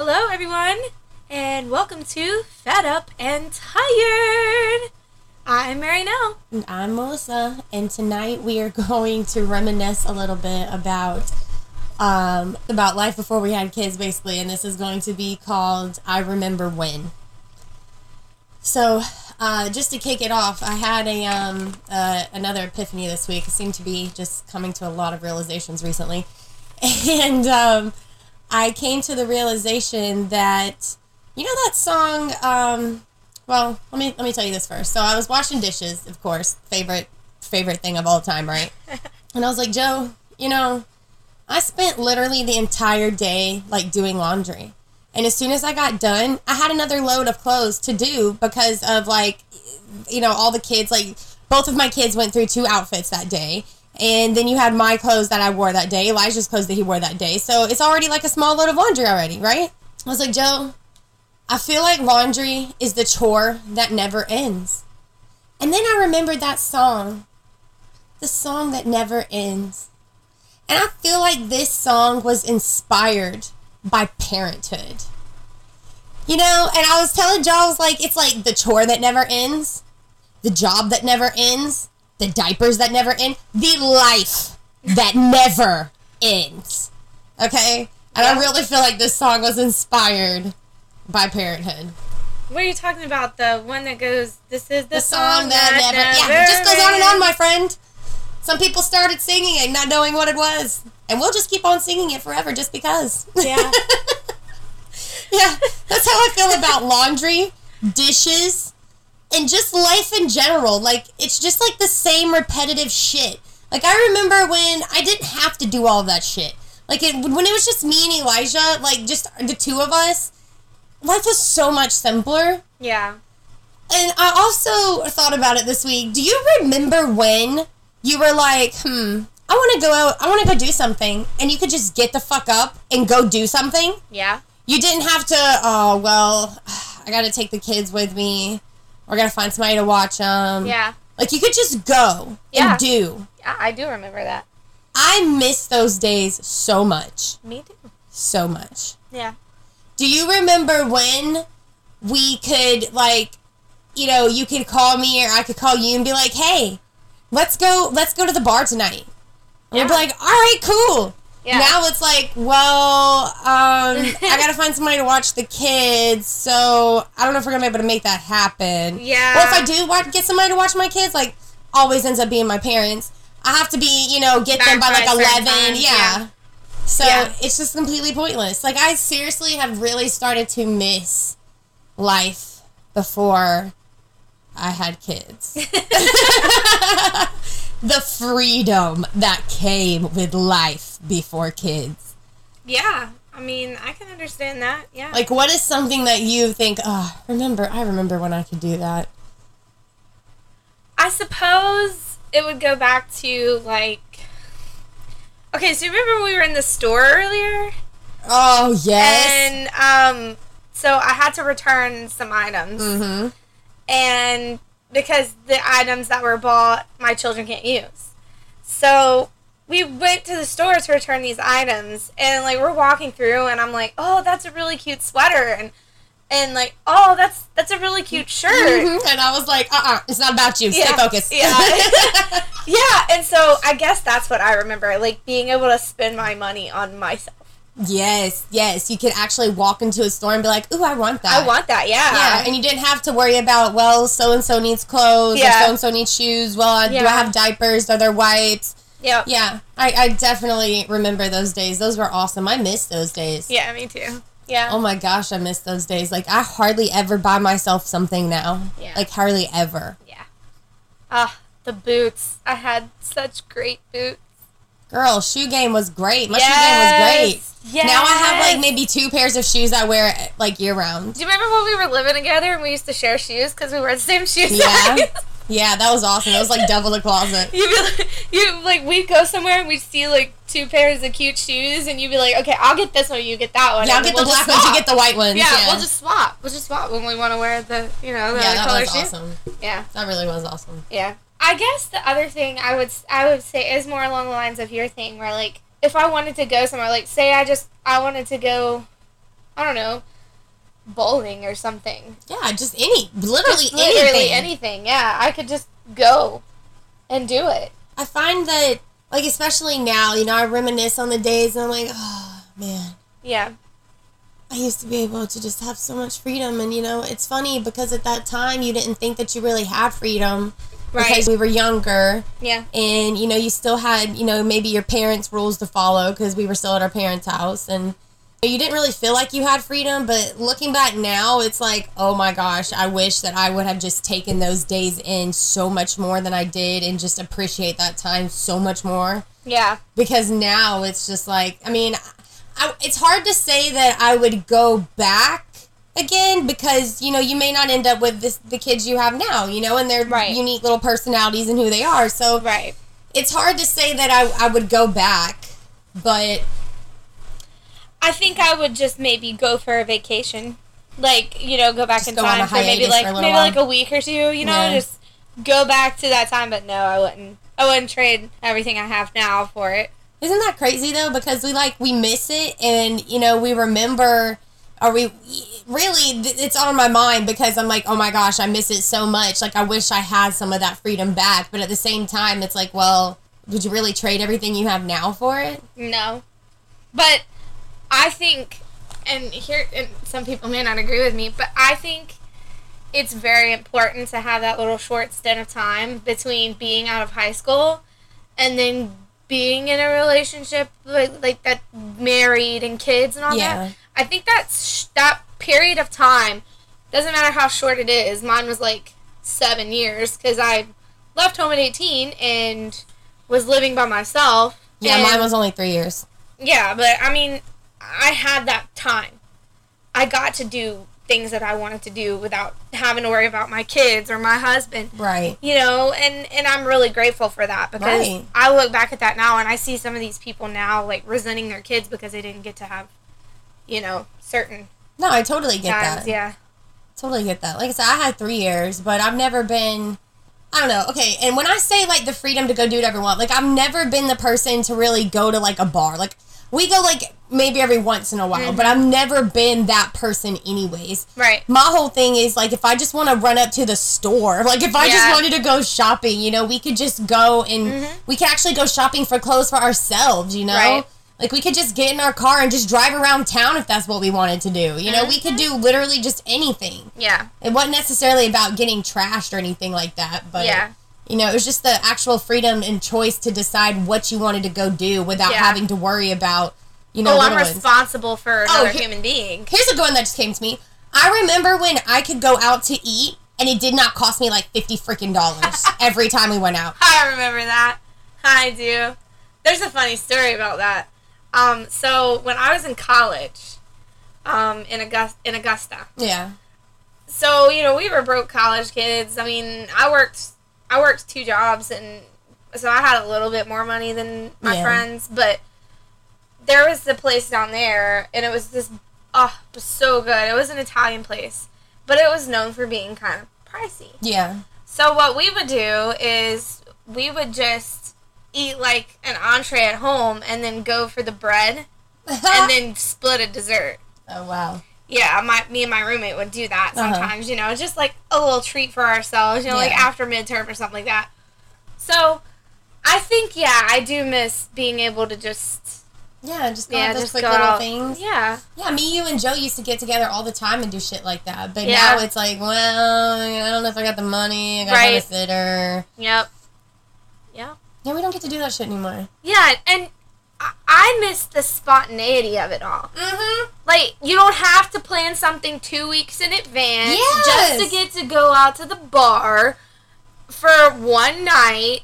Hello, everyone, and welcome to Fed Up and Tired. I'm Marynell. And I'm Melissa, and tonight we are going to reminisce a little bit about um, about life before we had kids, basically. And this is going to be called "I Remember When." So, uh, just to kick it off, I had a um, uh, another epiphany this week. I seem to be just coming to a lot of realizations recently, and um, I came to the realization that you know that song. Um, well, let me let me tell you this first. So I was washing dishes, of course, favorite favorite thing of all time, right? and I was like, Joe, you know, I spent literally the entire day like doing laundry. And as soon as I got done, I had another load of clothes to do because of like you know, all the kids like both of my kids went through two outfits that day. And then you had my clothes that I wore that day, Elijah's clothes that he wore that day. So it's already like a small load of laundry already, right? I was like, Joe, I feel like laundry is the chore that never ends. And then I remembered that song, the song that never ends. And I feel like this song was inspired by parenthood. You know, and I was telling was like, it's like the chore that never ends, the job that never ends, the diapers that never end, the life that never ends. Okay? And I really feel like this song was inspired by parenthood. What are you talking about? The one that goes, "This is the, The song that never, yeah, it just goes on and on, my friend. Some people started singing it, not knowing what it was, and we'll just keep on singing it forever, just because. Yeah. yeah, that's how I feel about laundry, dishes, and just life in general. Like it's just like the same repetitive shit. Like I remember when I didn't have to do all that shit. Like it, when it was just me and Elijah, like just the two of us, life was so much simpler. Yeah. And I also thought about it this week. Do you remember when you were like, hmm, I want to go out, I want to go do something, and you could just get the fuck up and go do something? Yeah. You didn't have to, oh, well, I got to take the kids with me. Got to find somebody to watch them. Yeah. Like you could just go Yeah. and do. Yeah, I do remember that. I miss those days so much. Me too. So much. Yeah. Do you remember when we could like, you know, you could call me or I could call you and be like, "Hey, let's go. Let's go to the bar tonight." And we'd be like, "All right, cool." Yeah. Now it's like, well, um, I gotta find somebody to watch the kids, so I don't know if we're gonna be able to make that happen. Yeah. Or if I do watch, get somebody to watch my kids, like always ends up being my parents. I have to be, you know, get them by by like eleven. yeah. yeah. So Yeah. it's just completely pointless. Like I seriously have really started to miss life before I had kids. the freedom that came with life before kids. Yeah. I mean, I can understand that. Yeah. Like, what is something that you think, oh, remember, I remember when I could do that? I suppose it would go back to like. Okay, so you remember when we were in the store earlier, Oh, yes. and um, so I had to return some items, mm-hmm. and because the items that were bought, my children can't use, so we went to the store to return these items, and like we're walking through, and I'm like, oh, that's a really cute sweater, and and like, oh, that's that's a really cute shirt. And I was like, uh uh it's not about you. Stay focused. Yeah. Yeah, and so I guess that's what I remember, like being able to spend my money on myself. Yes, yes. You could actually walk into a store and be like, ooh, I want that. I want that, yeah. Yeah, and you didn't have to worry about well, so and so needs clothes, or Yeah. so and so needs shoes. Well, uh, do I have diapers? Are there wipes? yeah. Yeah, I, I definitely remember those days. Those were awesome. I miss those days. Yeah, me too. Yeah. Oh my gosh, I miss those days. Like I hardly ever buy myself something now. Yeah. Like hardly ever. yeah. Ah, the boots. I had such great boots. Girl, shoe game was great. My Yes. shoe game was great. Yes. Now I have like maybe two pairs of shoes I wear like year round. Do you remember when we were living together and we used to share shoes because we wore the same shoes? Yeah. Yeah, that was awesome. It was like double the closet. You'd be like, you like we'd go somewhere and we'd see like two pairs of cute shoes and you'd be like, okay, I'll get this one, you get that one. Yeah, I'll get we'll the black ones, you get the white ones. Yeah, Yeah, we'll just swap. We'll just swap when we want to wear the you know the yeah, that color was shoe. awesome. Yeah, That really was awesome. yeah. I guess the other thing I would I would say is more along the lines of your thing, where like if I wanted to go somewhere, like say I just I wanted to go, I don't know, bowling or something. Yeah, just any, literally, Just literally anything. anything. Yeah, I could just go and do it. I find that, like, especially now, you know, I reminisce on the days and I'm like, oh, man. Yeah. I used to be able to just have so much freedom. And, you know, it's funny because at that time you didn't think that you really had freedom Right. because we were younger. Yeah. And, you know, you still had, you know, maybe your parents' rules to follow because we were still at our parents' house. And you didn't really feel like you had freedom. But looking back now, it's like, oh my gosh, I wish that I would have just taken those days in so much more than I did and just appreciate that time so much more Yeah. because now it's just like I mean, I, it's hard to say that I would go back again because you know you may not end up with this, the kids you have now, you know, and their Right. unique little personalities and who they are. So Right. it's hard to say that I, I would go back, but I think I would just maybe go for a vacation. Like, you know, go back Just in go time for maybe like for a maybe while. like a week or two, you know, Yeah. just go back to that time, but no, I wouldn't. I wouldn't trade everything I have now for it. Isn't that crazy though? Because we like we miss it, and you know we remember, or we really it's on my mind because I'm like, oh my gosh, I miss it so much. Like I wish I had some of that freedom back, but at the same time, it's like, well, would you really trade everything you have now for it? No. But I think and here and some people may not agree with me, but I think it's very important to have that little short stint of time between being out of high school and then being in a relationship like, like that married and kids and all Yeah. that. I think that's that period of time doesn't matter how short it is. Mine was like 7 years cuz I left home at 18 and was living by myself. Yeah, and- mine was only three years. yeah, but I mean, I had that time. I got to do things that I wanted to do without having to worry about my kids or my husband. Right. You know, and and I'm really grateful for that because Right. I look back at that now and I see some of these people now like resenting their kids because they didn't get to have, you know, certain No, I totally get times. that. Yeah. Totally get that. Like I said, I had three years, but I've never been. I don't know. Okay, and when I say like the freedom to go do whatever I want, like I've never been the person to really go to like a bar. Like we go like maybe every once in a while, but mm-hmm. I've never been that person anyways. Right. My whole thing is like if I just want to run up to the store, like if I just wanted to go shopping, you know, we could just go and mm-hmm. we could actually go shopping for clothes for ourselves, you know? Right. Like we could just get in our car and just drive around town if that's what we wanted to do. You know, we could mm-hmm. do literally just anything. Yeah. It wasn't necessarily about getting trashed or anything like that, but Yeah. you know, it was just the actual freedom and choice to decide what you wanted to go do without Yeah. having to worry about, you know, Oh, I'm ones. responsible for another he- human being. Here's a good one that just came to me. I remember when I could go out to eat and it did not cost me like fifty freaking dollars every time we went out. I remember that. I do. There's a funny story about that. Um, so when I was in college, um, in Augusta, in Augusta. Yeah. So you know we were broke college kids. I mean, I worked, I worked two jobs, and so I had a little bit more money than my Yeah. friends. But there was a place down there, and it was this. Oh, it was so good. It was an Italian place, but it was known for being kind of pricey. Yeah. So what we would do is we would just eat like an entree at home and then go for the bread and then split a dessert. oh wow. Yeah, my me and my roommate would do that Uh-huh. sometimes, you know, just like a little treat for ourselves, you know, like after midterm or something like that. So I think yeah, I do miss being able to just Yeah, just go yeah, those just quick little out. things. Yeah. Yeah, me, you, and Joe used to get together all the time and do shit like that. But Yeah. now it's like, well, I don't know if I got the money. I got Right. a sitter. Yep. Yeah. Yeah, we don't get to do that shit anymore. Yeah, and I, I miss the spontaneity of it all. Mm-hmm. Like you don't have to plan something two weeks in advance Yes. just to get to go out to the bar for one night,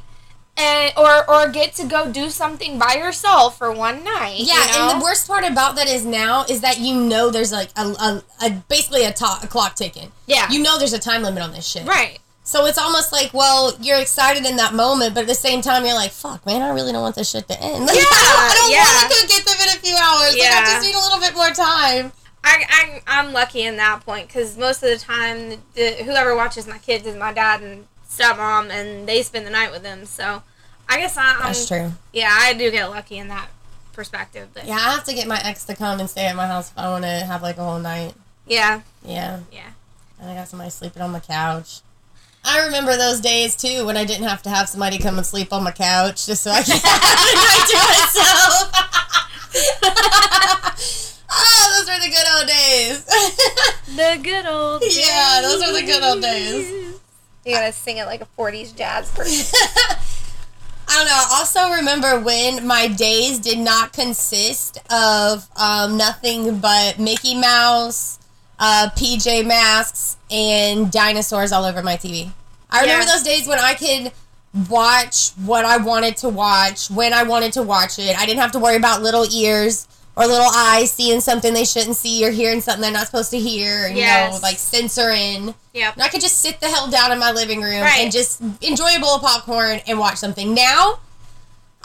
and or or get to go do something by yourself for one night. Yeah, you know? and the worst part about that is now is that you know there's like a, a, a basically a, to- a clock ticking. yeah, You know there's a time limit on this shit. right. So it's almost like, well, you're excited in that moment, but at the same time, you're like, fuck, man, I really don't want this shit to end. Like, Yeah, I don't yeah. want to go get them in a few hours. Like, I Yeah. just need a little bit more time. I, I I'm lucky in that point because most of the time, the, whoever watches my kids is my dad and stepmom, and they spend the night with them. So I guess I, I'm That's true. yeah, I do get lucky in that perspective. But Yeah, I have to get my ex to come and stay at my house if I want to have like a whole night. yeah, Yeah. yeah. And I got somebody sleeping on my couch. I remember those days too when I didn't have to have somebody come and sleep on my couch just so I could have a night to myself. oh, those were the good old days. The good old Yeah, those are the good old days. You gotta sing it like a 40s jazz person. I don't know. I also remember when my days did not consist of um, nothing but Mickey Mouse, uh, PJ Masks, and dinosaurs all over my TV. I remember Yeah. those days when I could watch what I wanted to watch when I wanted to watch it. I didn't have to worry about little ears or little eyes seeing something they shouldn't see or hearing something they're not supposed to hear. You know, like censoring. Yep. And I could just sit the hell down in my living room Right. and just enjoy a bowl of popcorn and watch something. Now,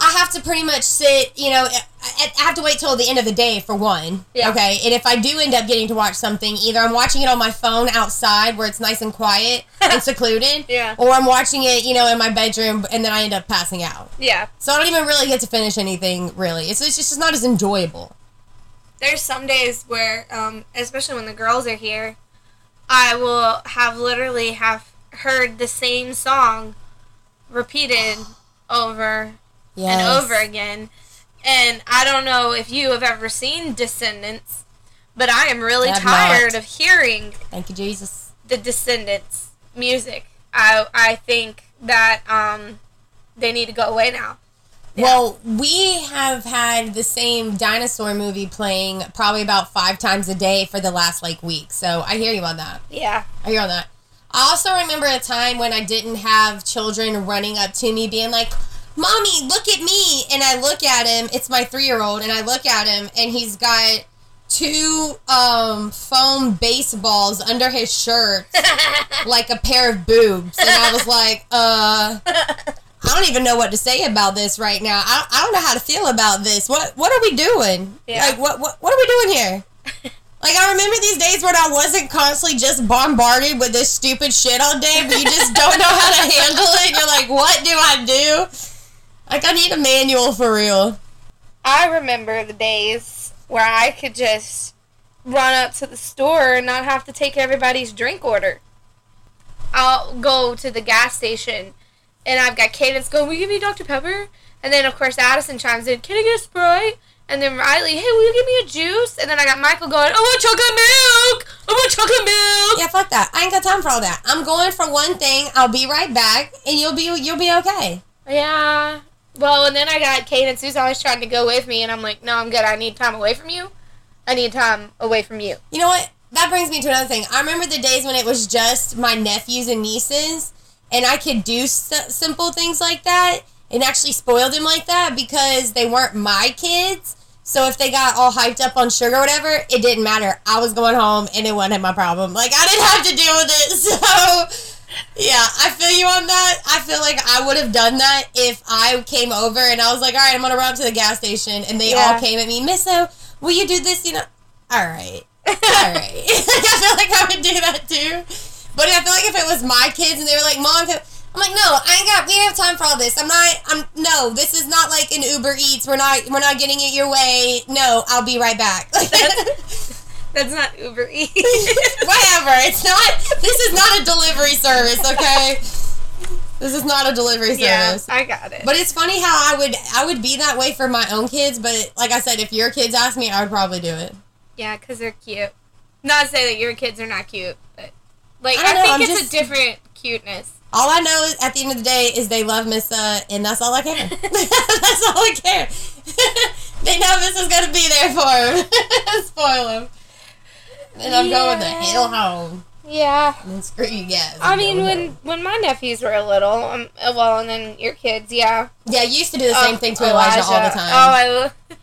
I have to pretty much sit, you know, I I have to wait till the end of the day for one. Yeah. Okay. And if I do end up getting to watch something, either I'm watching it on my phone outside where it's nice and quiet and secluded, Yeah. or I'm watching it, you know, in my bedroom and then I end up passing out. Yeah. So I don't even really get to finish anything, really. It's, it's just not as enjoyable. There's some days where, um, especially when the girls are here, I will have literally have heard the same song repeated over Yes. and over again. And I don't know if you have ever seen Descendants, but I am really I tired not. of hearing Thank you, Jesus. the Descendants music. I I think that um they need to go away now. Yeah. Well, we have had the same dinosaur movie playing probably about five times a day for the last like week. So I hear you on that. Yeah. I hear on that. I also remember a time when I didn't have children running up to me being like, Mommy, look at me. And I look at him. It's my three year old. And I look at him and he's got two um, foam baseballs under his shirt like a pair of boobs. And I was like, uh. I don't even know what to say about this right now. I, I don't know how to feel about this. What what are we doing? Yeah. Like what, what what are we doing here? Like I remember these days when I wasn't constantly just bombarded with this stupid shit all day, but you just don't know how to handle it. You're like, what do I do? Like I need a manual for real. I remember the days where I could just run up to the store and not have to take everybody's drink order. I'll go to the gas station and I've got Cadence going, Will you give me Dr. Pepper? And then, of course, Addison chimes in, Can I get a Sprite? And then Riley, Hey, will you give me a juice? And then I got Michael going, I want chocolate milk! I want chocolate milk! Yeah, fuck that. I ain't got time for all that. I'm going for one thing. I'll be right back, and you'll be you'll be okay. Yeah. Well, and then I got Cadence who's always trying to go with me, and I'm like, No, I'm good. I need time away from you. I need time away from you. You know what? That brings me to another thing. I remember the days when it was just my nephews and nieces, and I could do s- simple things like that and actually spoil them like that because they weren't my kids. So if they got all hyped up on sugar or whatever, it didn't matter. I was going home and it wasn't my problem. Like I didn't have to deal with it. So yeah, I feel you on that. I feel like I would have done that if I came over and I was like, all right, I'm gonna run up to the gas station, and they Yeah. all came at me, Misso, uh, will you do this? You know, all right. All right. I feel like I would do that too. But I feel like if it was my kids and they were like, "Mom," I'm like, "No, I ain't got. We don't have time for all this. I'm not. I'm no. This is not like an Uber Eats. We're not. We're not getting it your way. No, I'll be right back. That's not Uber Eats. Whatever. It's not. This is not a delivery service. Okay. This is not a delivery service. yeah. I got it. But it's funny how I would I would be that way for my own kids. But like I said, if your kids asked me, I would probably do it. Yeah, because they're cute. Not to say that your kids are not cute, but like I I, know, think I'm it's just- a different cuteness. All I know is at the end of the day is they love Missa, and that's all I care. that's all I care. they know Missa's gonna be there for him, spoil him, and I'm going the Yeah. hell home. Yeah. And screw you guys. I mean, when home. when my nephews were little, um, uh, well, and then your kids, yeah. yeah, you used to do the same Um, thing to Elijah, all the time. Oh, I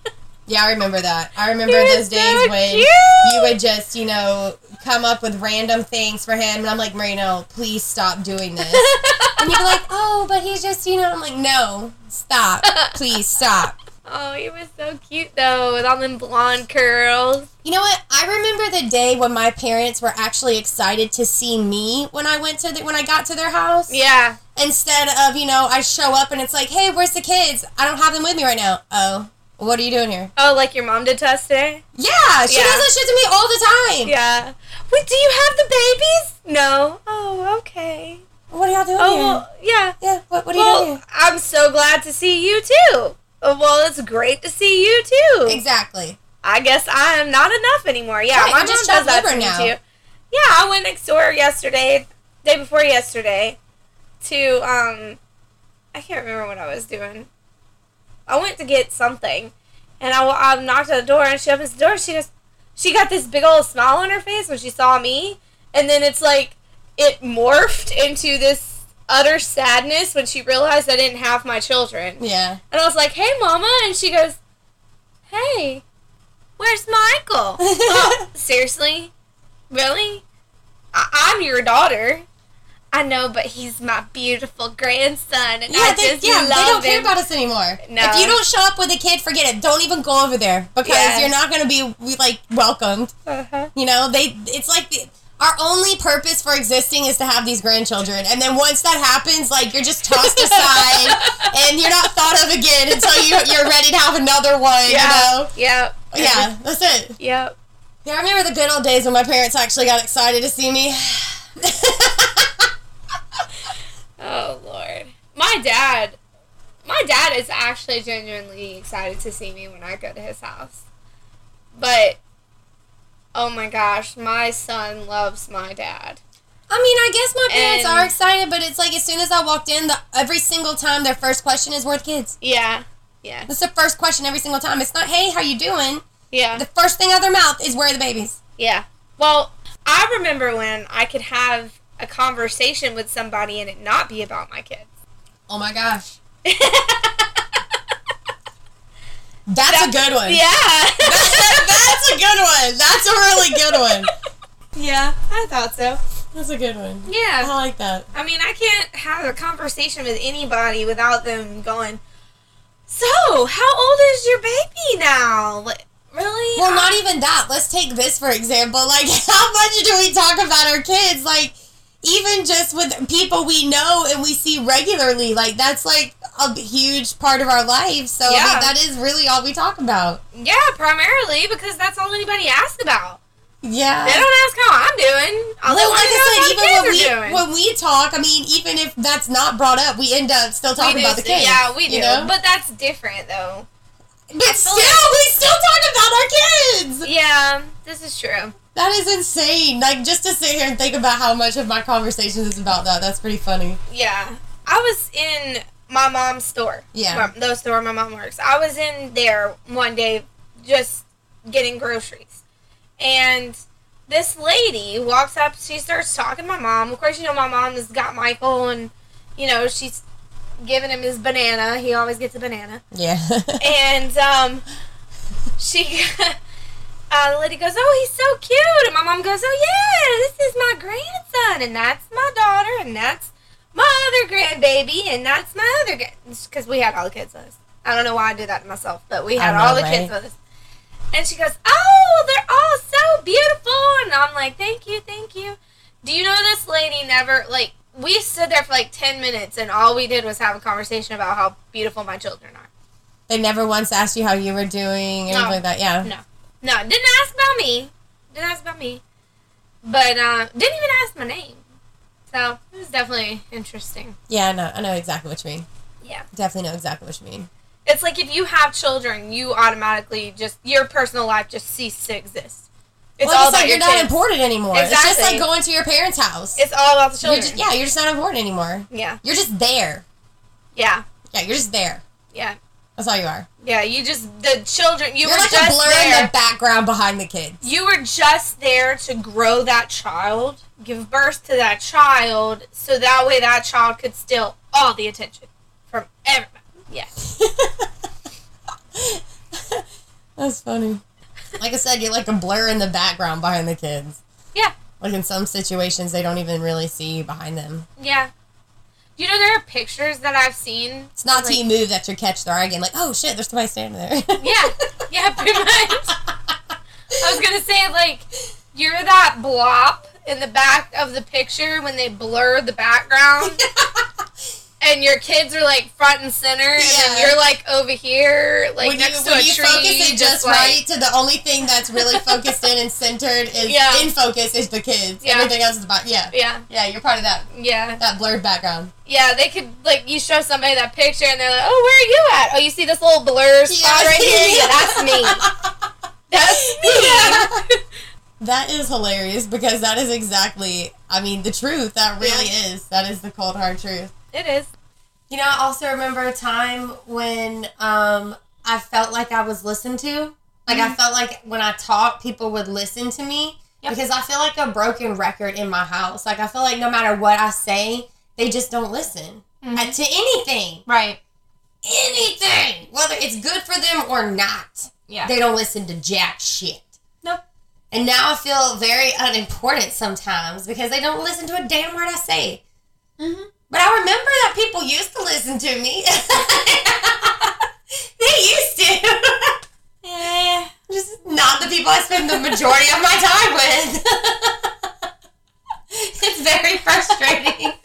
yeah, I remember that. I remember those days so when cute. you would just, you know, come up with random things for him, and I'm like, Marino, please stop doing this. and you'd be like, oh, but he's just, you know, I'm like, no, stop, please stop. oh, he was so cute though, with all them blonde curls. You know what? I remember the day when my parents were actually excited to see me when I went to the, when I got to their house. Yeah. Instead of you know I show up and it's like, hey, where's the kids? I don't have them with me right now. Oh, What are you doing here? Oh, like your mom did to us today? Yeah, she Yeah. does that shit to me all the time. Yeah. Wait, do you have the babies? No. Oh, okay. What are y'all doing Oh, here? well, yeah. yeah, what, what are you doing here? I'm so glad to see you too. Uh, Well, it's great to see you too. Exactly. I guess I am not enough anymore. Yeah, Right, my mom just does that to me too. Yeah, I went next door yesterday, day before yesterday, to um, I can't remember what I was doing. I went to get something, and I, I knocked on the door, and she opens the door. She just she got this big old smile on her face when she saw me, and then it's like it morphed into this utter sadness when she realized I didn't have my children. Yeah. And I was like, "Hey, Mama," and she goes, "Hey, where's Michael?" oh, seriously, really? I- I'm your daughter. I know, but he's my beautiful grandson, and Yeah, I they, just yeah, love they don't care about us anymore. No. If you don't show up with a kid, forget it. Don't even go over there because Yeah. you're not going to be like welcomed. uh-huh. You know, they. It's like the, our only purpose for existing is to have these grandchildren, and then once that happens, like you're just tossed aside, and you're not thought of again until you you're ready to have another one. Yeah. You know. Yep. Yeah, that's it. Yep. Yeah, I remember the good old days when my parents actually got excited to see me. Oh Lord, my dad, my dad is actually genuinely excited to see me when I go to his house, but oh my gosh, my son loves my dad. I mean, I guess my parents And- are excited, but it's like as soon as I walked in, the, every single time their first question is, "Where the kids?" Yeah. Yeah. That's the first question every single time. It's not, "Hey, how you doing?" Yeah. The first thing out of their mouth is, "Where are the babies?" Yeah. Well, I remember when I could have a conversation with somebody and it not be about my kids. Oh my gosh, that's a good one. Yeah. that's a good one. That's a really good one. yeah, I thought so. That's a good one. Yeah. I like that. I mean, I can't have a conversation with anybody without them going, So, how old is your baby now? Like, really? Well, I- not even that. Let's take this for example. Like, how much do we talk about our kids? Like, even just with people we know and we see regularly, like that's like a huge part of our life. So I mean, that is really all we talk about. Yeah, primarily because that's all anybody asks about. Yeah. They don't ask how I'm doing. All well, like I said, even when we doing. when we talk, I mean, even if that's not brought up, we end up still talking about the kids. Yeah, we do. You know? But that's different, though. But still, feel we still talk about our kids. Yeah, this is true. That is insane. Like just to sit here and think about how much of my conversations is about that. That's pretty funny. Yeah. I was in my mom's store. Yeah. The store my mom works. I was in there one day just getting groceries. And this lady walks up, she starts talking to my mom. Of course, you know, my mom has got Michael and, you know, she's giving him his banana. He always gets a banana. Yeah. And um, she, uh, the lady goes, "Oh, he's so cute," and my mom goes, "Oh yeah, this is my grandson, and that's my daughter, and that's my other grandbaby, and that's my other because we had all the kids with us. I don't know why I did that to myself, but we had I all know, the kids with us." And she goes, "Oh, they're all so beautiful," and I'm like, "Thank you, thank you." Do you know this lady never like? We stood there for like ten minutes, and all we did was have a conversation about how beautiful my children are. they never once asked you how you were doing or No. anything like that. Yeah. No, no, didn't ask about me. Didn't ask about me, but uh, didn't even ask my name. So it was definitely interesting. Yeah, I know. I know exactly what you mean. Yeah, Definitely know exactly what you mean. it's like if you have children, you automatically just your personal life just ceases to exist. It's well, all it's like you're not kids. important anymore. Exactly. It's just like going to your parents' house. It's all about the You're children. just, yeah, you're just not important anymore. yeah, You're just there. yeah, Yeah, you're just there. yeah, That's all you are. yeah. You just the children. You You are were like a blur there. in the background behind the kids. you were just there to grow that child, give birth to that child, so that way that child could steal all the attention from everybody. Yeah. That's funny. Like I said, you're like a blur in the background behind the kids. Yeah. Like in some situations, they don't even really see you behind them. Yeah. You know, there are pictures that I've seen. It's not like, move that you catch again. Like, oh shit, there's somebody standing there. Yeah. Yeah, pretty much. I was going to say, like, you're that blob in the back of the picture when they blur the background. and your kids are like front and center, and then you're like over here, like when you, next to when a you tree, focus it just like, right to the only thing that's really focused in and centered is Yeah. in focus is the kids. Yeah. Everything else is about yeah. Yeah, Yeah, you're part of that yeah, that blurred background. yeah. They could like you show somebody that picture, and they're like, "Oh, where are you at? Oh, you see this little blur spot right here? Yeah, that's me. That's me." That is hilarious because that is exactly, I mean, the truth. That really is. That is the cold hard truth. It is. You know, I also remember a time when um, I felt like I was listened to. Like, I felt like when I talked, people would listen to me Yep. because I feel like a broken record in my house. Like, I feel like no matter what I say, they just don't listen Mhm. Uh, to anything. Right. Anything. Whether it's good for them or not. Yeah. They don't listen to jack shit. Nope. And now I feel very unimportant sometimes because they don't listen to a damn word I say. Mm-hmm. But I remember that people used to listen to me. they used to. Eh. Just not the people I spend the majority of my time with. it's very frustrating.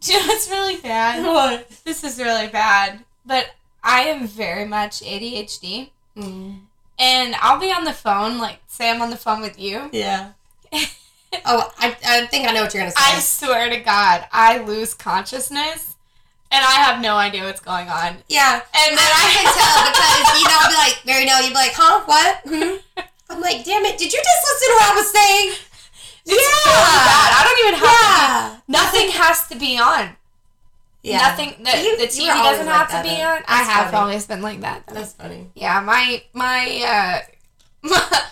Do you know what's really bad? what? This is really bad. But I am very much ADHD. Mm, And I'll be on the phone, like, say I'm on the phone with you. yeah. Oh, I, I think I know what you're going to say. I swear to God, I lose consciousness and I have no idea what's going on. yeah. And then I can tell because, you know, I'll be like, Mary, no, you'd be like, huh? What? Hmm? I'm like, damn it, did you just listen to what I was saying? It's so bad. I don't even have Yeah. be, nothing has to be on. Yeah. Nothing, the, You- the TV doesn't have that, to be on. I have funny. always been like that. though. That's funny. Yeah, my, my, uh, my,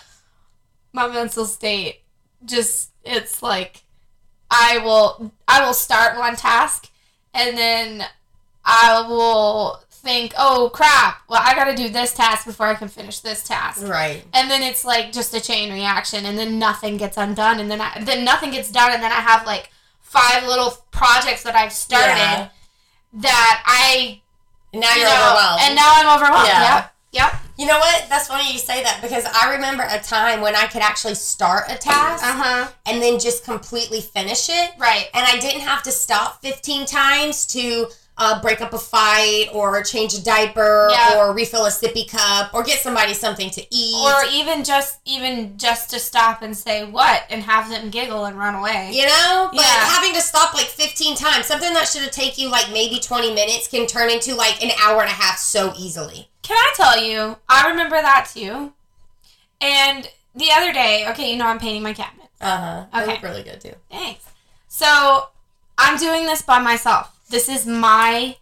my mental state just, it's like, I will, I will start one task and then I will think, oh crap, well, I gotta do this task before I can finish this task. Right. And then it's like just a chain reaction, and then nothing gets undone, and then I, then nothing gets done, and then I have like five little projects that I've started Yeah. that I And now you you're know, overwhelmed. and now I'm overwhelmed. Yeah. Yep, yep. You know what? That's funny you say that because I remember a time when I could actually start a task Uh huh. and then just completely finish it. Right. And I didn't have to stop 15 times to uh, break up a fight or change a diaper Yeah. or refill a sippy cup or get somebody something to eat. Or even just even just to stop and say what and have them giggle and run away. you know? But Yeah. having to stop like 15 times, something that should have taken you like maybe 20 minutes can turn into like an hour and a half so easily. Can I tell you? I remember that too. And the other day, okay, you know I'm painting my cabinet. Uh huh. They Okay. look really good too. Thanks. So I'm doing this by myself. This is my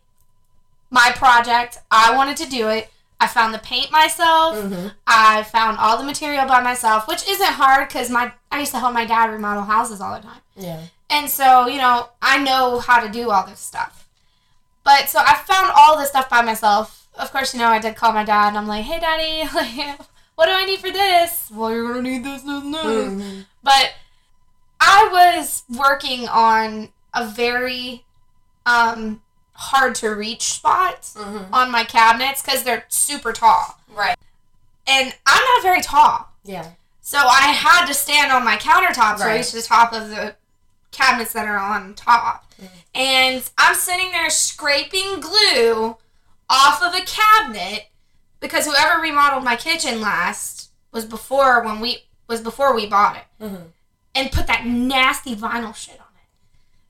my project. I wanted to do it. I found the paint myself. Mm-hmm. I found all the material by myself, which isn't hard because my I used to help my dad remodel houses all the time. Yeah. And so, you know, I know how to do all this stuff. But so I found all this stuff by myself. Of course, you know, I did call my dad and I'm like, hey, daddy, like, what do I need for this? Well, you're going to need this, this, and this. Mm-hmm. But I was working on a very um, hard to reach spot Mm-hmm. on my cabinets because they're super tall. Right. And I'm not very tall. Yeah. So I had to stand on my countertop to Right. reach the top of the cabinets that are on top. Mm. And I'm sitting there scraping glue off of a cabinet because whoever remodeled my kitchen last was before when we was before we bought it Mm-hmm. and put that nasty vinyl shit on it.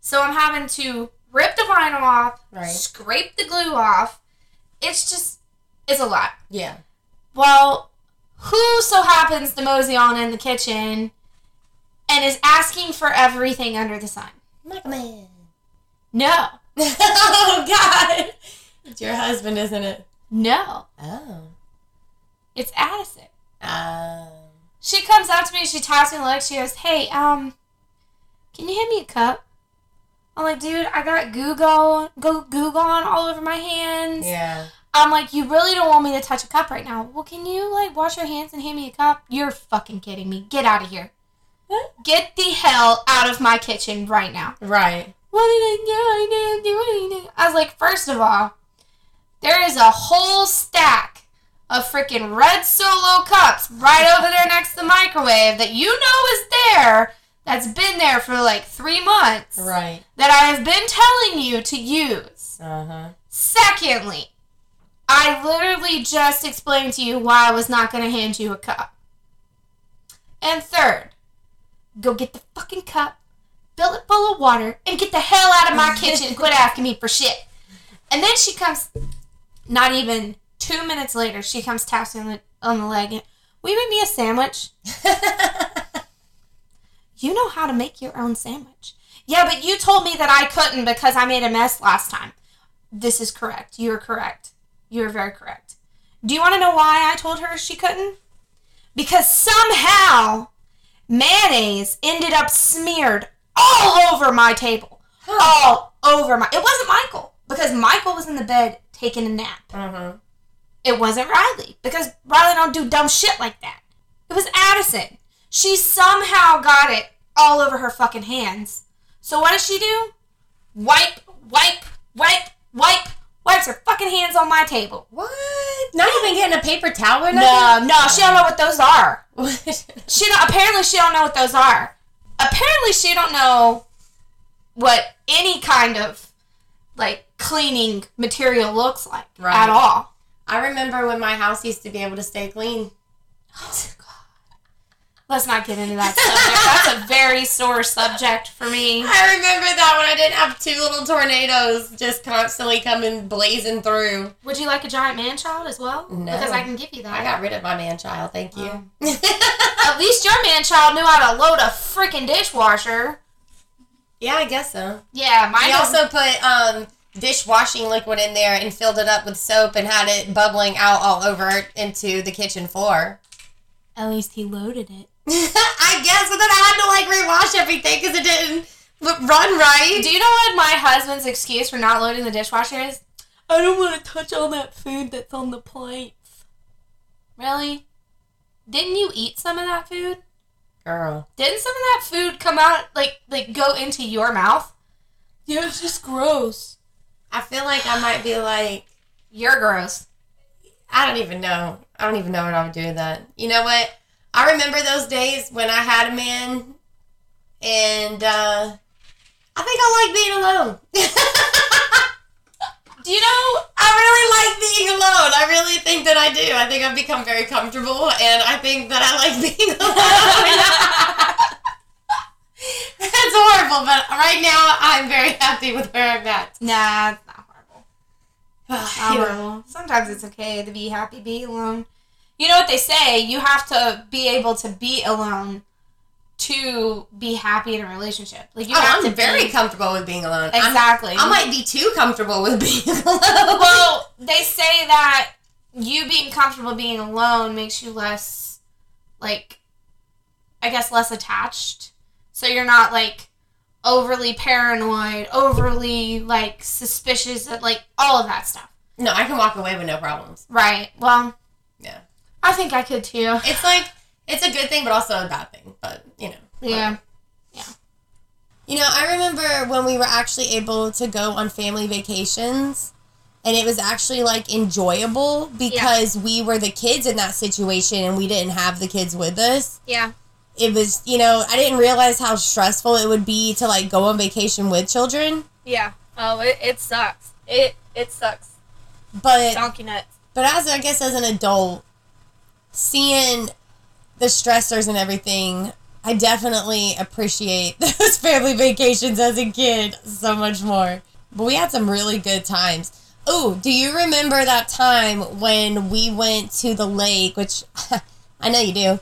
So I'm having to rip the vinyl off, Right. scrape the glue off. It's just it's a lot. Yeah. Well, who so happens to mosey on in the kitchen and is asking for everything under the sun? Mega Man. No. oh God. It's your husband, isn't it? No. Oh. It's Addison. Um. She comes up to me, she taps me leg, she goes, Hey, um, can you hand me a cup? I'm like, dude, I got Google go Google on all over my hands. Yeah. I'm like, you really don't want me to touch a cup right now. Well, can you like wash your hands and hand me a cup? You're fucking kidding me. Get out of here. What? Get the hell out of my kitchen right now. Right. What did I do? I didn't do anything. I was like, first of all, there is a whole stack of freaking red solo cups right over there next to the microwave that you know is there that's been there for like three months Right. that I have been telling you to use. Uh huh. Secondly, I literally just explained to you why I was not going to hand you a cup. And third, go get the fucking cup, fill it full of water, and get the hell out of my kitchen and quit asking me for shit. And then she comes, not even two minutes later, she comes taps me on the, on the leg and, will you make me a sandwich? You know how to make your own sandwich. Yeah, but you told me that I couldn't because I made a mess last time. This is correct. You're correct. You're very correct. Do you want to know why I told her she couldn't? Because somehow mayonnaise ended up smeared all over my table. All over my. It wasn't Michael because Michael was in the bed taking a nap. Huh. It wasn't Riley because Riley don't do dumb shit like that. It was Addison. She somehow got it all over her fucking hands. So what does she do? Wipe, wipe, wipe, wipe, wipes her fucking hands on my table. What? Not even getting a paper towel or nothing? no, no, she don't know what those are. She don't. Apparently, she don't know what those are. Apparently, she don't know what any kind of like cleaning material looks like Right. at all. I remember when my house used to be able to stay clean. Oh, God. Let's not get into that subject. That's a very sore subject for me. I remember that when I didn't have two little tornadoes just constantly coming blazing through. Would you like a giant man child as well? No. Because I can give you that. I got rid of my man child, thank you. At least your man child knew how to load a freaking dishwasher. yeah, I guess so. Yeah, mine I also put um, dishwashing liquid in there and filled it up with soap and had it bubbling out all over into the kitchen floor. At least he loaded it. I guess, but then I had to like rewash everything because it didn't run right. Do you know what my husband's excuse for not loading the dishwasher is? I don't want to touch all that food that's on the plates. Really? Didn't you eat some of that food? Girl. Didn't some of that food come out like like go into your mouth? Yeah, it's just gross. I feel like I might be like, You're gross. I don't even know. I don't even know what I would do with that. You know what? I remember those days when I had a man, and uh, I think I like being alone. Do you know? I really like being alone. I really think that I do. I think I've become very comfortable, and I think that I like being alone. That's horrible, but right now I'm very happy with where I'm at. Nah, it's not horrible. Yeah. Sometimes it's okay to be happy, be alone. You know what they say? You have to be able to be alone to be happy in a relationship. Like you Oh, have I'm to very be, comfortable with being alone. I'm- exactly. I might be too comfortable with being alone. well, they say that you being comfortable being alone makes you less, like, I guess, less attached. So you're not like overly paranoid, overly like suspicious, of, like all of that stuff. no, I can walk away with no problems. Right. Well, Yeah. I think I could too. It's like it's a good thing, but also a bad thing. But you know. Yeah. Yeah. You know, I remember when we were actually able to go on family vacations, and it was actually like enjoyable because we were the kids in that situation and we didn't have the kids with us. Yeah. It was, you know, I didn't realize how stressful it would be to like go on vacation with children. Yeah. Oh, it, it sucks. It it sucks. But Donkey nuts. But as I guess as an adult, seeing the stressors and everything, I definitely appreciate those family vacations as a kid so much more. But we had some really good times. Oh, do you remember that time when we went to the lake, which I know you do,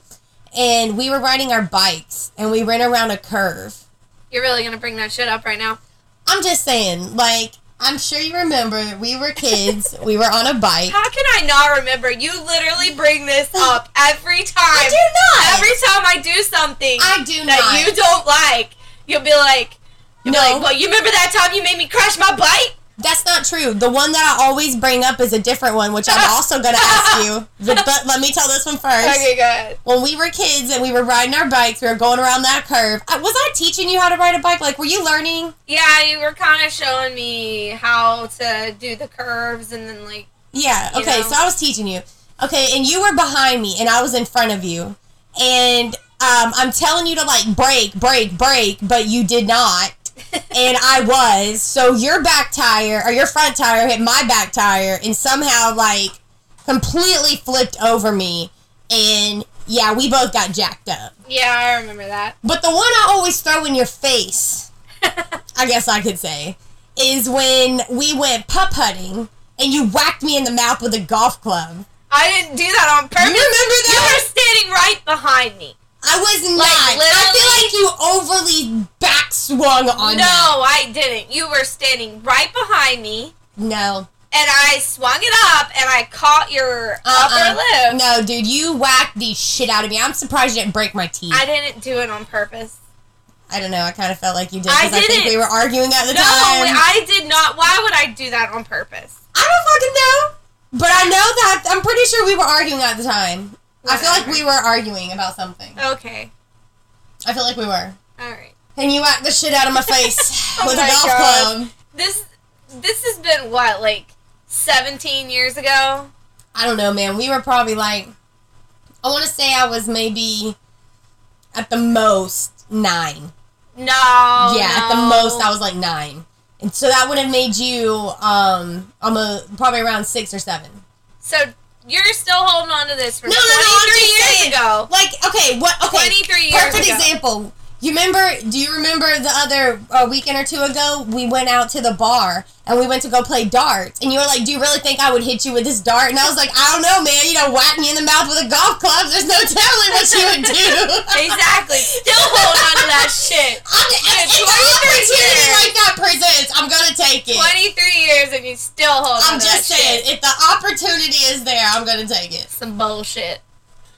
and we were riding our bikes and we ran around a curve? You're really gonna bring that shit up right now? I'm just saying, like, I'm sure you remember we were kids, we were on a bike. How can I not remember? You literally bring this up every time. I do not. Every time I do something I do that not. you don't like, you'll be like, you'll No. be like, well, you remember that time you made me crash my bike? That's not true. The one that I always bring up is a different one, which I'm also going to ask you. But, but let me tell this one first. Okay, good. When we were kids and we were riding our bikes, we were going around that curve. I, was I teaching you how to ride a bike? Like, were you learning? Yeah, you were kind of showing me how to do the curves and then like, Yeah. Okay. know? So I was teaching you. Okay, and you were behind me, and I was in front of you, and um, I'm telling you to like break, break, break, but you did not. And I was. So your back tire or your front tire hit my back tire and somehow like completely flipped over me. And yeah, we both got jacked up. Yeah, I remember that. But the one I always throw in your face, I guess I could say, is when we went pup hunting and you whacked me in the mouth with a golf club. I didn't do that on purpose. You remember that? You were standing right behind me. I was not. Like, I feel like you overly back swung on me. no, that. I didn't. You were standing right behind me, No. and I swung it up, and I caught your Uh-uh. upper lip. No, dude, you whacked the shit out of me. I'm surprised you didn't break my teeth. I I, didn't do it on purpose. I don't know. I kind of felt like you did because I, think we were arguing at the No, time. No, I did not. Why would I do that on purpose? I don't fucking know. But I know that I'm pretty sure we were arguing at the time. I feel like we were arguing about something. Okay. I feel like we were. All right. And you whacked the shit out of my face Oh with my a golf God. club. This this has been what like 17 years ago. I don't know, man. We were probably like, I want to say I was maybe at the most nine. No. yeah, at the most I was like nine. And so that would have made you um I'm a probably around six or seven. So you're still holding on to this from No, 23 no, no, I'm just years saying. ago. Like, okay, what okay. 23 years Perfect ago. example. You remember do you remember the other a weekend or two ago we went out to the bar and we went to go play darts and you were like, Do you really think I would hit you with this dart? And I was like, I don't know, man, you know, whack me in the mouth with a golf club, there's no telling what you would do. Exactly. Still holding on to that shit. I'm, if, Yeah, if an opportunity years. like that presents, I'm gonna take it. 23 years and you still hold I'm on to just that saying, shit. if the opportunity is there, I'm gonna take it. Some bullshit.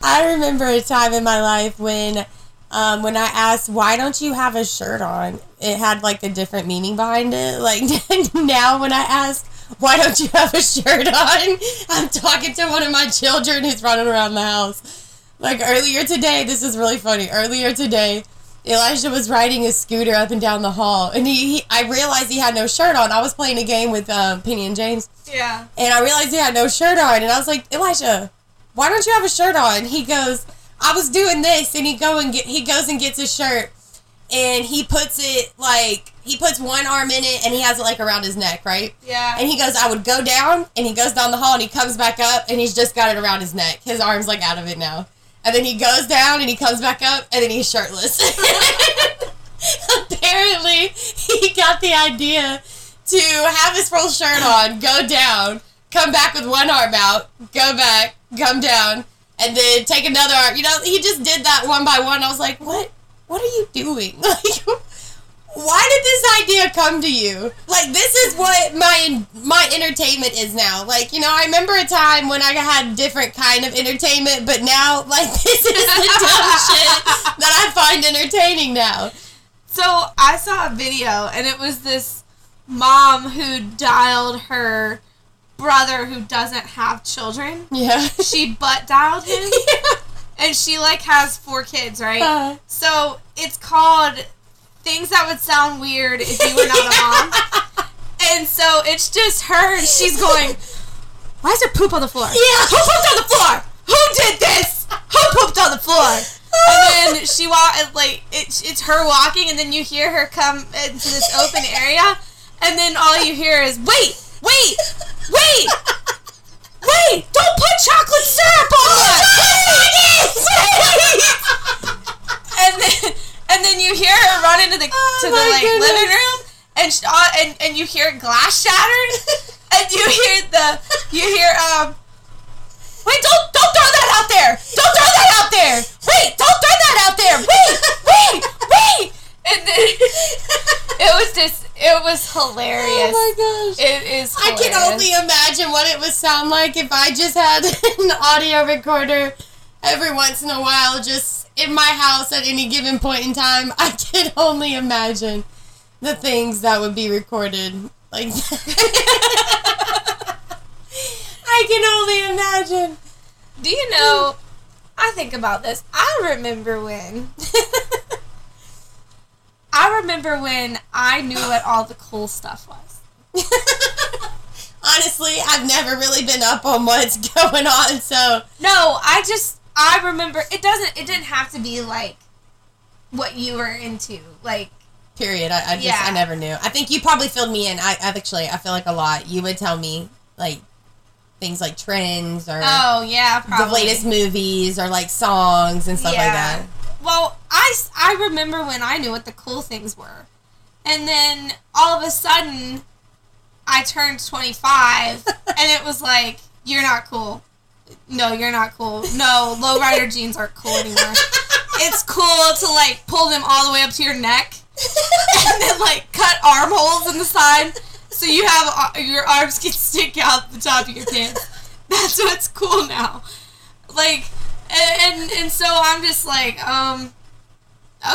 I remember a time in my life when, um, when I asked, "Why don't you have a shirt on?" It had like a different meaning behind it. Like now, when I ask, "Why don't you have a shirt on?" I'm talking to one of my children who's running around the house. Like earlier today, this is really funny. Earlier today, Elijah was riding his scooter up and down the hall, and he, he I realized he had no shirt on. I was playing a game with um, Penny and James, Yeah. and I realized he had no shirt on, and I was like, Elijah, why don't you have a shirt on? He goes, I was doing this, and he go and get he goes and gets his shirt, and he puts it like he puts one arm in it, and he has it like around his neck, right? Yeah. And he goes, I would go down, and he goes down the hall, and he comes back up, and he's just got it around his neck. His arm's like out of it now. And then he goes down, and he comes back up, and then he's shirtless. Apparently, he got the idea to have his full shirt on, go down, come back with one arm out, go back, come down, and then take another arm. You know, he just did that one by one. I was like, what? What are you doing? Like, why did this idea come to you? Like, this is what my my entertainment is now. Like, you know, I remember a time when I had different kind of entertainment, but now, like, this is the dumb shit that I find entertaining now. So I saw a video, and it was this mom who dialed her brother who doesn't have children. Yeah. She butt dialed him, yeah. and she like has four kids, right? Uh, So it's called things that would sound weird if you were not a mom. And so it's just her, and she's going, "Why is there poop on the floor? Yeah. Who pooped on the floor? Who did this? Who pooped on the floor?" And then she walk like it's it's her walking, and then you hear her come into this open area, and then all you hear is, "Wait, wait, wait." Wait! Don't put chocolate syrup on that! and then and then you hear her run into the to the like goodness. living room and sh- uh, and and you hear glass shattered and you hear the you hear um wait don't don't throw that out there don't throw that out there wait don't throw that out there wait wait wait and then it was just it was hilarious Oh my gosh. it is I can only imagine what it would sound like if I just had an audio recorder every once in a while just in my house at any given point in time. I can only imagine the things that would be recorded like I can only imagine. Do you know? I think about this. I remember when. I remember when I knew what all the cool stuff was. Honestly, I've never really been up on what's going on, so No, I just I remember it doesn't. It didn't have to be like what you were into. Like Period. I, I just Yeah. I never knew. I think you probably filled me in. I, I actually I feel like a lot. You would tell me like things like trends or oh yeah, probably. the latest movies or like songs and stuff like that. Well, I, I remember when I knew what the cool things were. And then all of a sudden, I turned 25, and it was like, you're not cool. No, you're not cool. No, lowrider jeans aren't cool anymore. It's cool to, like, pull them all the way up to your neck, and then, like, cut armholes in the side, so you have, uh, your arms can stick out the top of your pants. That's what's cool now. Like, and, and and so I'm just like, um,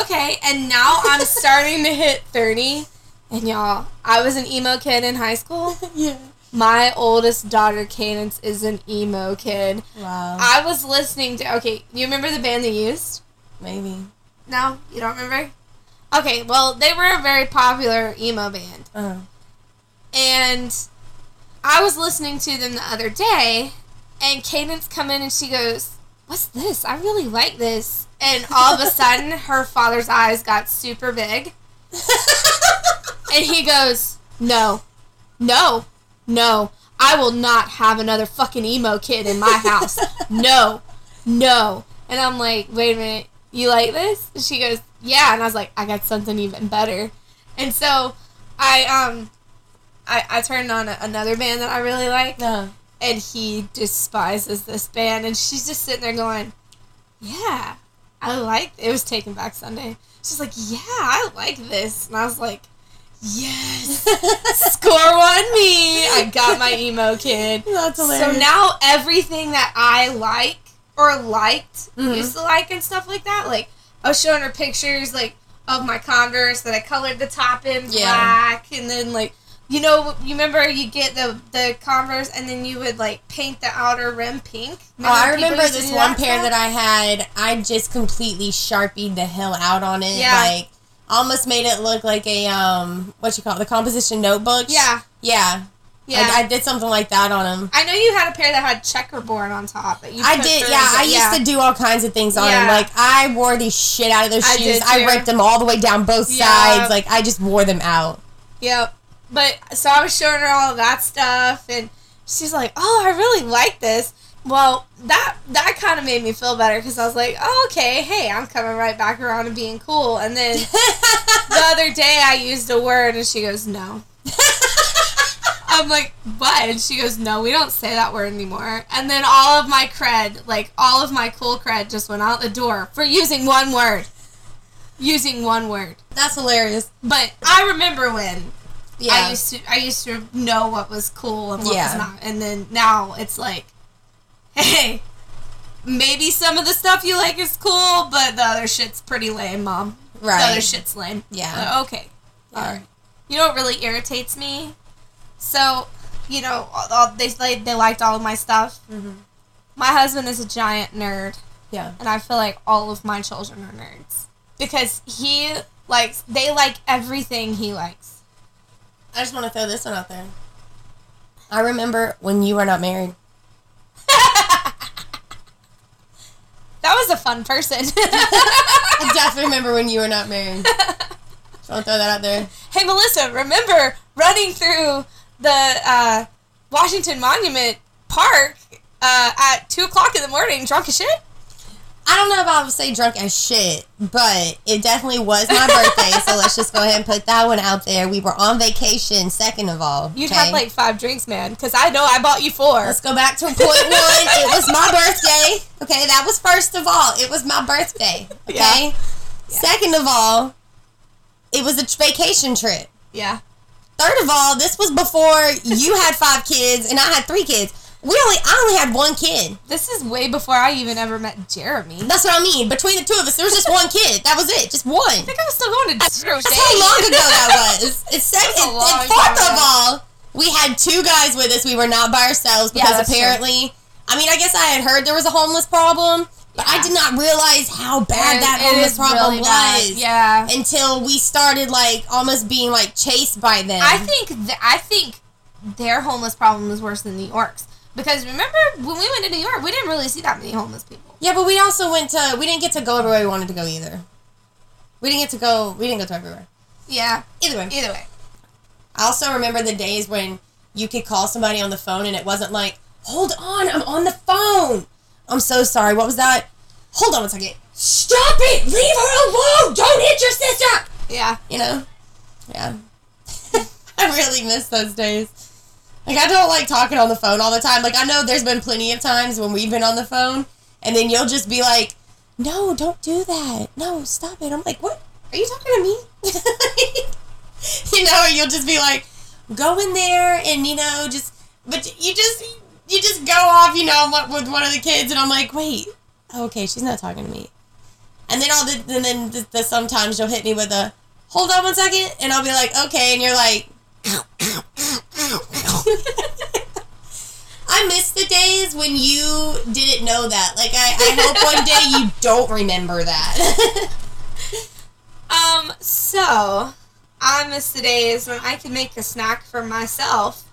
okay. And now I'm starting to hit thirty, and y'all, I was an emo kid in high school. yeah. My oldest daughter, Cadence, is an emo kid. Wow. I was listening to. Okay, you remember the band The Used? Maybe. No, you don't remember. Okay, well, they were a very popular emo band. Uh, And I was listening to them the other day, and Cadence come in and she goes, "What's this? I really like this." And all of a sudden, her father's eyes got super big, and he goes, "No, no, no! I will not have another fucking emo kid in my house. No, no!" And I'm like, "Wait a minute, you like this?" And she goes, "Yeah." And I was like, "I got something even better." And so, I um. I, I turned on a, another band that I really like, no. And he despises this band, and she's just sitting there going, "Yeah, I like." It was Taking Back Sunday. She's like, "Yeah, I like this," and I was like, "Yes, score on me! I got my emo kid." That's So now everything that I like or liked, Mhm. used to like and stuff like that, like I was showing her pictures like of my Converse that I colored the top in Yeah. black, and then like you know you remember you get the the Converse and then you would like paint the outer rim pink. Oh, I remember this one pair stuff? that I had. I just completely sharpied the hell out on it. Yeah. Like almost made it look like a um what you call it, the composition notebook. Yeah, Yeah. yeah. I, I did something like that on them. I know you had a pair that had checkerboard on top. That you I did, yeah. I used to do all kinds of things on them. Like I wore the shit out of those I shoes. did, I ripped them all the way down both Yeah. sides. Like I just wore them out. Yep. But so I was showing her all that stuff, and she's like, "Oh, I really like this." Well, that that kind of made me feel better because I was like, "Oh, okay, hey, I'm coming right back around to being cool." And then the other day, I used a word, and she goes, "No." I'm like, "What?" And she goes, "No, we don't say that word anymore." And then all of my cred, like all of my cool cred, just went out the door for using one word. Using one word. That's hilarious. But I remember when Yeah. I used to I used to know what was cool and what Yeah. was not, and then now it's like, hey, maybe some of the stuff you like is cool, but the other shit's pretty lame, mom. Right. The other shit's lame. Yeah. Okay. Yeah. Alright. You know what really irritates me? So, you know, all, all- they they they liked all of my stuff. Mhm. My husband is a giant nerd, Yeah. and I feel like all of my children are nerds because he likes they like everything he likes. I just want to throw this one out there. I remember when you were not married. That was a fun person. I definitely remember when you were not married. Just want to throw that out there. hey, Melissa, remember running through the uh, Washington Monument Park uh, at 2 o'clock in the morning drunk as shit? I don't know if I would say drunk as shit, but it definitely was my birthday. so let's just go ahead and put that one out there. We were on vacation, second of all. You'd okay? had like five drinks, man, because I know I bought you four. Let's go back to point one. It was my birthday. Okay, that was first of all. It was my birthday. Okay. Yeah. Second of all, it was a vacation trip. Yeah. Third of all, this was before you had five kids and I had three kids. We only I only had one kid. This is way before I even ever met Jeremy. That's what I mean. Between the two of us, there was just one kid. That was it. Just one. I think I was still going to That's how long ago that was. It's second. And fourth of all, we had two guys with us. We were not by ourselves Yeah, because true. apparently, I mean, I guess I had heard there was a homeless problem, but I did not realize how bad It- that homeless problem really bad. was. Yeah. Until we started like almost being like chased by them. I think th- I think their homeless problem is worse than New York's because remember when we went to New York, we didn't really see that many homeless people. Yeah, but we also went to. We didn't get to go everywhere we wanted to go either. We didn't get to go. We didn't go to everywhere. Yeah. Either way. Either way. I also remember the days when you could call somebody on the phone and it wasn't like, hold on, I'm on the phone. I'm so sorry. What was that? Hold on one second. Stop it! Leave her alone! Don't hit your sister! Yeah. You know? Yeah. I really miss those days. Like, I don't like talking on the phone all the time. Like, I know there's been plenty of times when we've been on the phone and then you'll just be like, no, don't do that. No, stop it. I'm like, what? Are you talking to me? you know, you'll just be like, go in there and, you know, just, but you just, you just go off, you know, with one of the kids and I'm like, wait, okay, she's not talking to me. And then all the, and then the, the sometimes you'll hit me with a, hold on one second, and I'll be like, okay, and you're like, I miss the days when you didn't know that. Like, I, I hope one day you don't remember that. Um, so I miss the days when I could make a snack for myself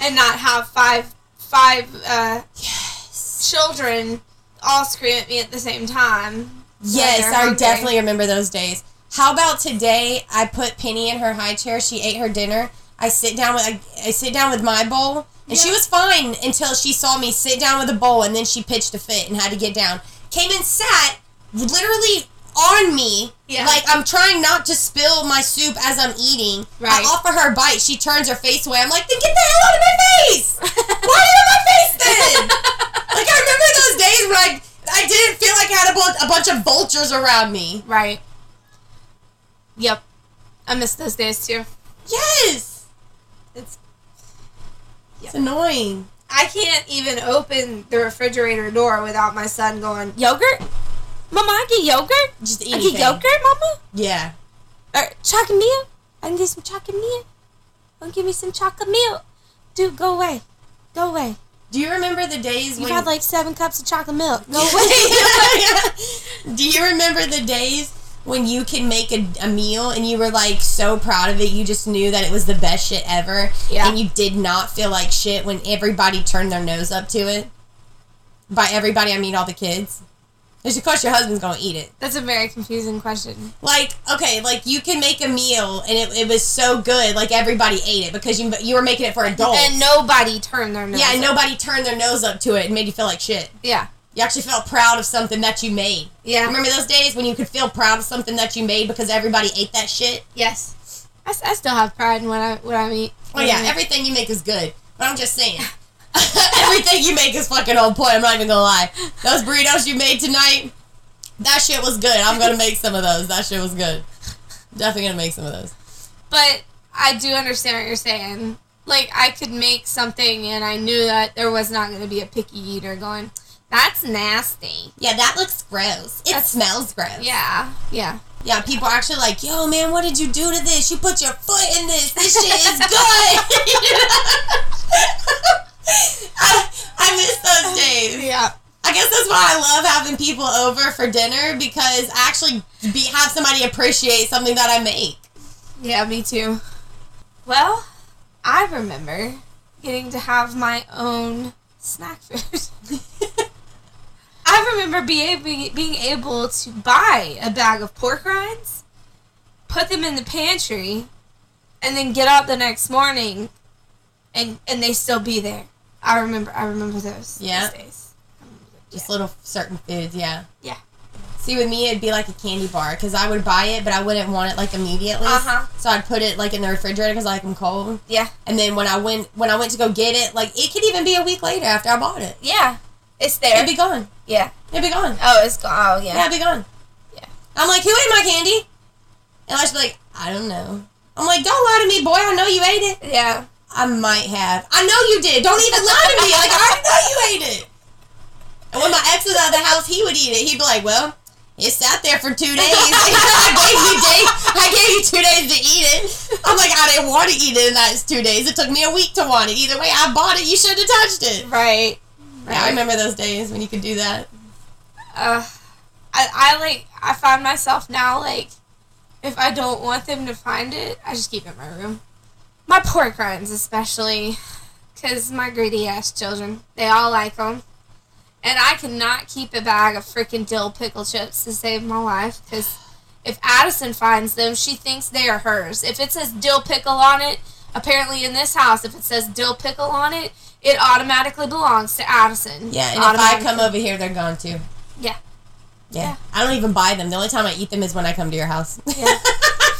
and not have five five uh yes. children all scream at me at the same time. Yes, I hungry. definitely remember those days. How about today? I put Penny in her high chair. She ate her dinner. I sit down with I, I sit down with my bowl, and she was fine until she saw me sit down with a bowl, and then she pitched a fit and had to get down. Came and sat literally on me, Yeah. like I'm trying not to spill my soup as I'm eating. Right. I offer her a bite. She turns her face away. I'm like, then get the hell out of my face! Why are you in my face then? like I remember those days when I I didn't feel like I had a, bu- a bunch of vultures around me. Right. Yep. I miss those days too. Yes, It's it's annoying. I can't even open the refrigerator door without my son going, Yogurt? Mama, I get yogurt? Just I anything. get yogurt, Mama? Yeah. Or chocolate milk? I can get some chocolate milk. Don't give me some chocolate milk. Dude, go away. Go away. Do you remember the days You've when? had like seven cups of chocolate milk. Go away. Do you remember the days when you can make a, a meal and you were like so proud of it? You just knew that it was the best shit ever, Yeah. and you did not feel like shit when everybody turned their nose up to it. By everybody, I mean all the kids. Because of course your husband's gonna eat it. That's a very confusing question. Like, okay, like you can make a meal and it, it was so good, like everybody ate it because you you were making it for adults. And nobody turned their nose. yeah, and up. nobody turned their nose up to it and made you feel like shit. Yeah. You actually felt proud of something that you made. Yeah. Remember those days when you could feel proud of something that you made because everybody ate that shit? Yes. I still have pride in what I what I eat. Oh yeah, everything you make is good. But I'm just saying. everything you make is fucking on point, I'm not even gonna lie. Those burritos you made tonight, that shit was good. I'm gonna make some of those. That shit was good. Definitely gonna make some of those. But I do understand what you're saying. Like I could make something and I knew that there was not going to be a picky eater going, "That's nasty." Yeah, that looks gross. It That's- smells gross. Yeah. Yeah. Yeah, people are actually like, yo, man, what did you do to this? You put your foot in this. This shit is good. I, I miss those days. Yeah. I guess that's why I love having people over for dinner because I actually be, have somebody appreciate something that I make. Yeah, me too. Well, I remember getting to have my own snack food. I remember being able, being able to buy a bag of pork rinds, put them in the pantry, and then get up the next morning, and and they still be there. I remember. I remember those. Yeah. Those days. I remember those. Just little certain foods, yeah. Yeah. See, with me, it'd be like a candy bar because I would buy it, but I wouldn't want it like immediately. Uh-huh. So I'd put it like in the refrigerator because I like them cold. Yeah. And then when I went when I went to go get it, like it could even be a week later after I bought it. Yeah. It's there. It'd be gone. yeah. It'd be gone. Oh, it's gone. Oh, yeah. Yeah, it'd be gone. Yeah. I'm like, who ate my candy? And I should be like, I don't know. I'm like, don't lie to me, boy. I know you ate it. Yeah. I might have. I know you did. Don't even lie to me. Like, I already know you ate it. And when my ex was out of the house, he would eat it. He'd be like, well, it sat there for two days. I gave you day. I gave you two days to eat it. I'm like, I didn't want to eat it in that two days. It took me a week to want it. Either way, I bought it. You should have touched it. Right. Yeah, I remember those days when you could do that. uh, I, I like I find myself now like if I don't want them to find it, I just keep it in my room. My pork rinds especially, because my greedy ass children they all like them, and I cannot keep a bag of freaking dill pickle chips to save my life because if Addison finds them, she thinks they are hers. If it says dill pickle on it, apparently in this house, if it says dill pickle on it, it automatically belongs to Addison. Yeah, and if I come over here, they're gone too. Yeah. Yeah. Yeah. I don't even buy them. The only time I eat them is when I come to your house. Yeah.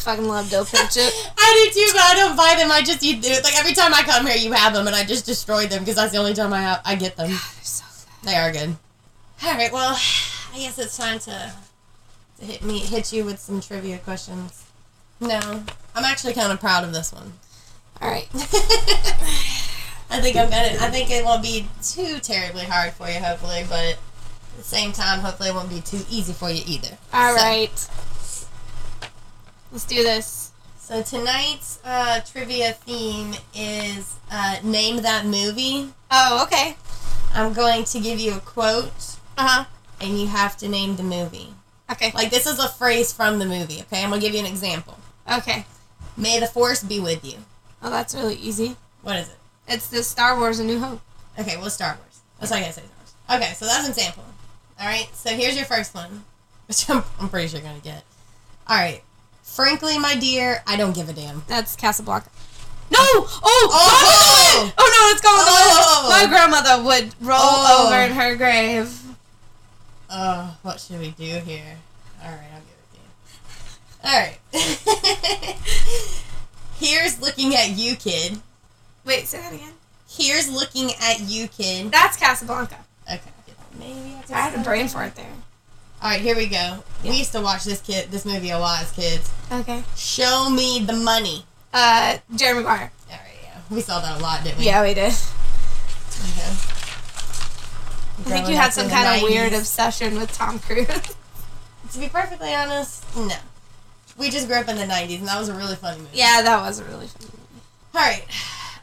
fucking love dill pickle chip. I do too, but I don't buy them. I just eat them. Like every time I come here, you have them, and I just destroy them because that's the only time I have, I get them. They're so good. They are good. All right, well, I guess it's time to to hit me hit you with some trivia questions. No, I'm actually kind of proud of this one. All right. I think I'm gonna. I think it won't be too terribly hard for you, hopefully, but at the same time, hopefully, it won't be too easy for you either. All So- right. Let's do this. So tonight's uh, trivia theme is uh, name that movie. Oh, okay. I'm going to give you a quote, Uh huh. and you have to name the movie. Okay. Like this is a phrase from the movie. Okay, I'm gonna give you an example. Okay. May the force be with you. Oh, that's really easy. What is it? It's the Star Wars: A New Hope. Okay, well, Star Wars. That's all I gotta say. Star Wars. Okay, so that's an example. All right, so here's your first one, which I'm, I'm pretty sure you're gonna get. All right, frankly, my dear, I don't give a damn. That's Casablanca. No! Oh! Oh! Oh, oh, oh, oh no! It's going Oh! My grandmother would roll Oh. over in her grave. Oh, what should we do here? All right, I'll give it to you. All right. Here's looking at you, kid. Wait, say that again. Here's looking at you, kid. That's Casablanca. Okay. Maybe I, I had a brain for it there. All right, here we go. Yeah. We used to watch this kid, this movie a lot as kids. Okay. Show me the money. Uh, Jeremy Maguire. All right, yeah, we saw that a lot, didn't we? Yeah, we did. Okay. I think you had some kind of weird obsession with Tom Cruise. To be perfectly honest, no. We just grew up in the '90s, and that was a really funny movie. yeah, that was a really funny movie. All right.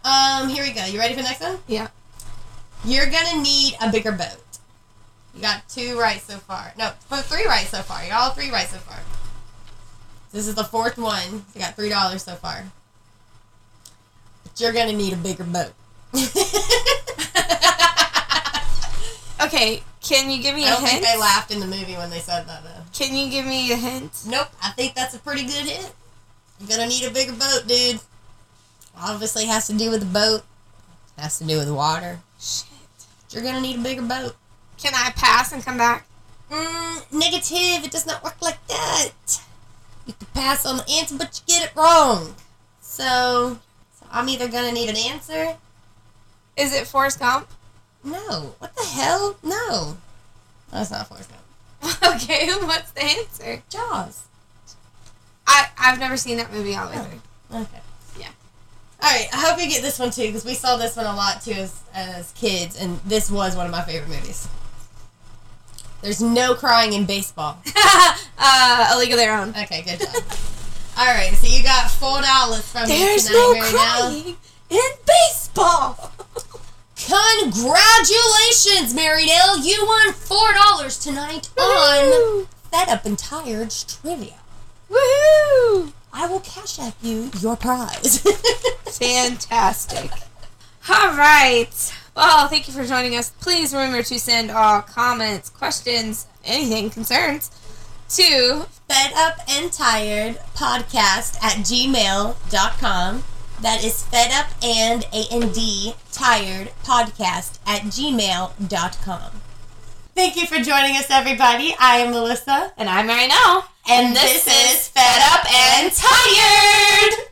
Um, here we go. You ready for the next one? Yeah. You're gonna need a bigger boat. You got two right so far. No, th- three right so far. You got all three right so far. This is the fourth one. You got three dollars so far. But you're gonna need a bigger boat. Okay, can you give me I a don't think they laughed in the movie when they said that though. Can you give me a hint? Nope, I think that's a pretty good hint. You're gonna need a bigger boat, dude. Obviously has to do with the boat. Has to do with water. Shit. You're gonna need a bigger boat. Can I pass and come back? Mm, negative. It does not work like that. You can pass on the answer, but you get it wrong. So, so I'm either gonna need an answer. Is it Forrest Gump? No. What the hell? No. That's not Forrest Gump. okay, what's the answer? Jaws. I I've never seen that movie all the way through. Okay. All right. I hope you get this one too, because we saw this one a lot too as as kids, and this was one of my favorite movies. There's no crying in baseball. uh, A League of Their Own. Okay, good job. All right, so you got four dollars from me There's tonight, no Marynell. crying in baseball. Congratulations, Marynell. You won four dollars tonight on Fed Up and Tired's trivia. Woohoo! I will cash app you your prize. Fantastic. All right. Well, thank you for joining us. Please remember to send all comments, questions, anything, concerns to Fed Up and Tired podcast at gmail.com. That is Fed Up and A and D Tired podcast at gmail.com. Thank you for joining us, everybody. I am Melissa. and I'm Marynell. And this is Fed Up and Tired.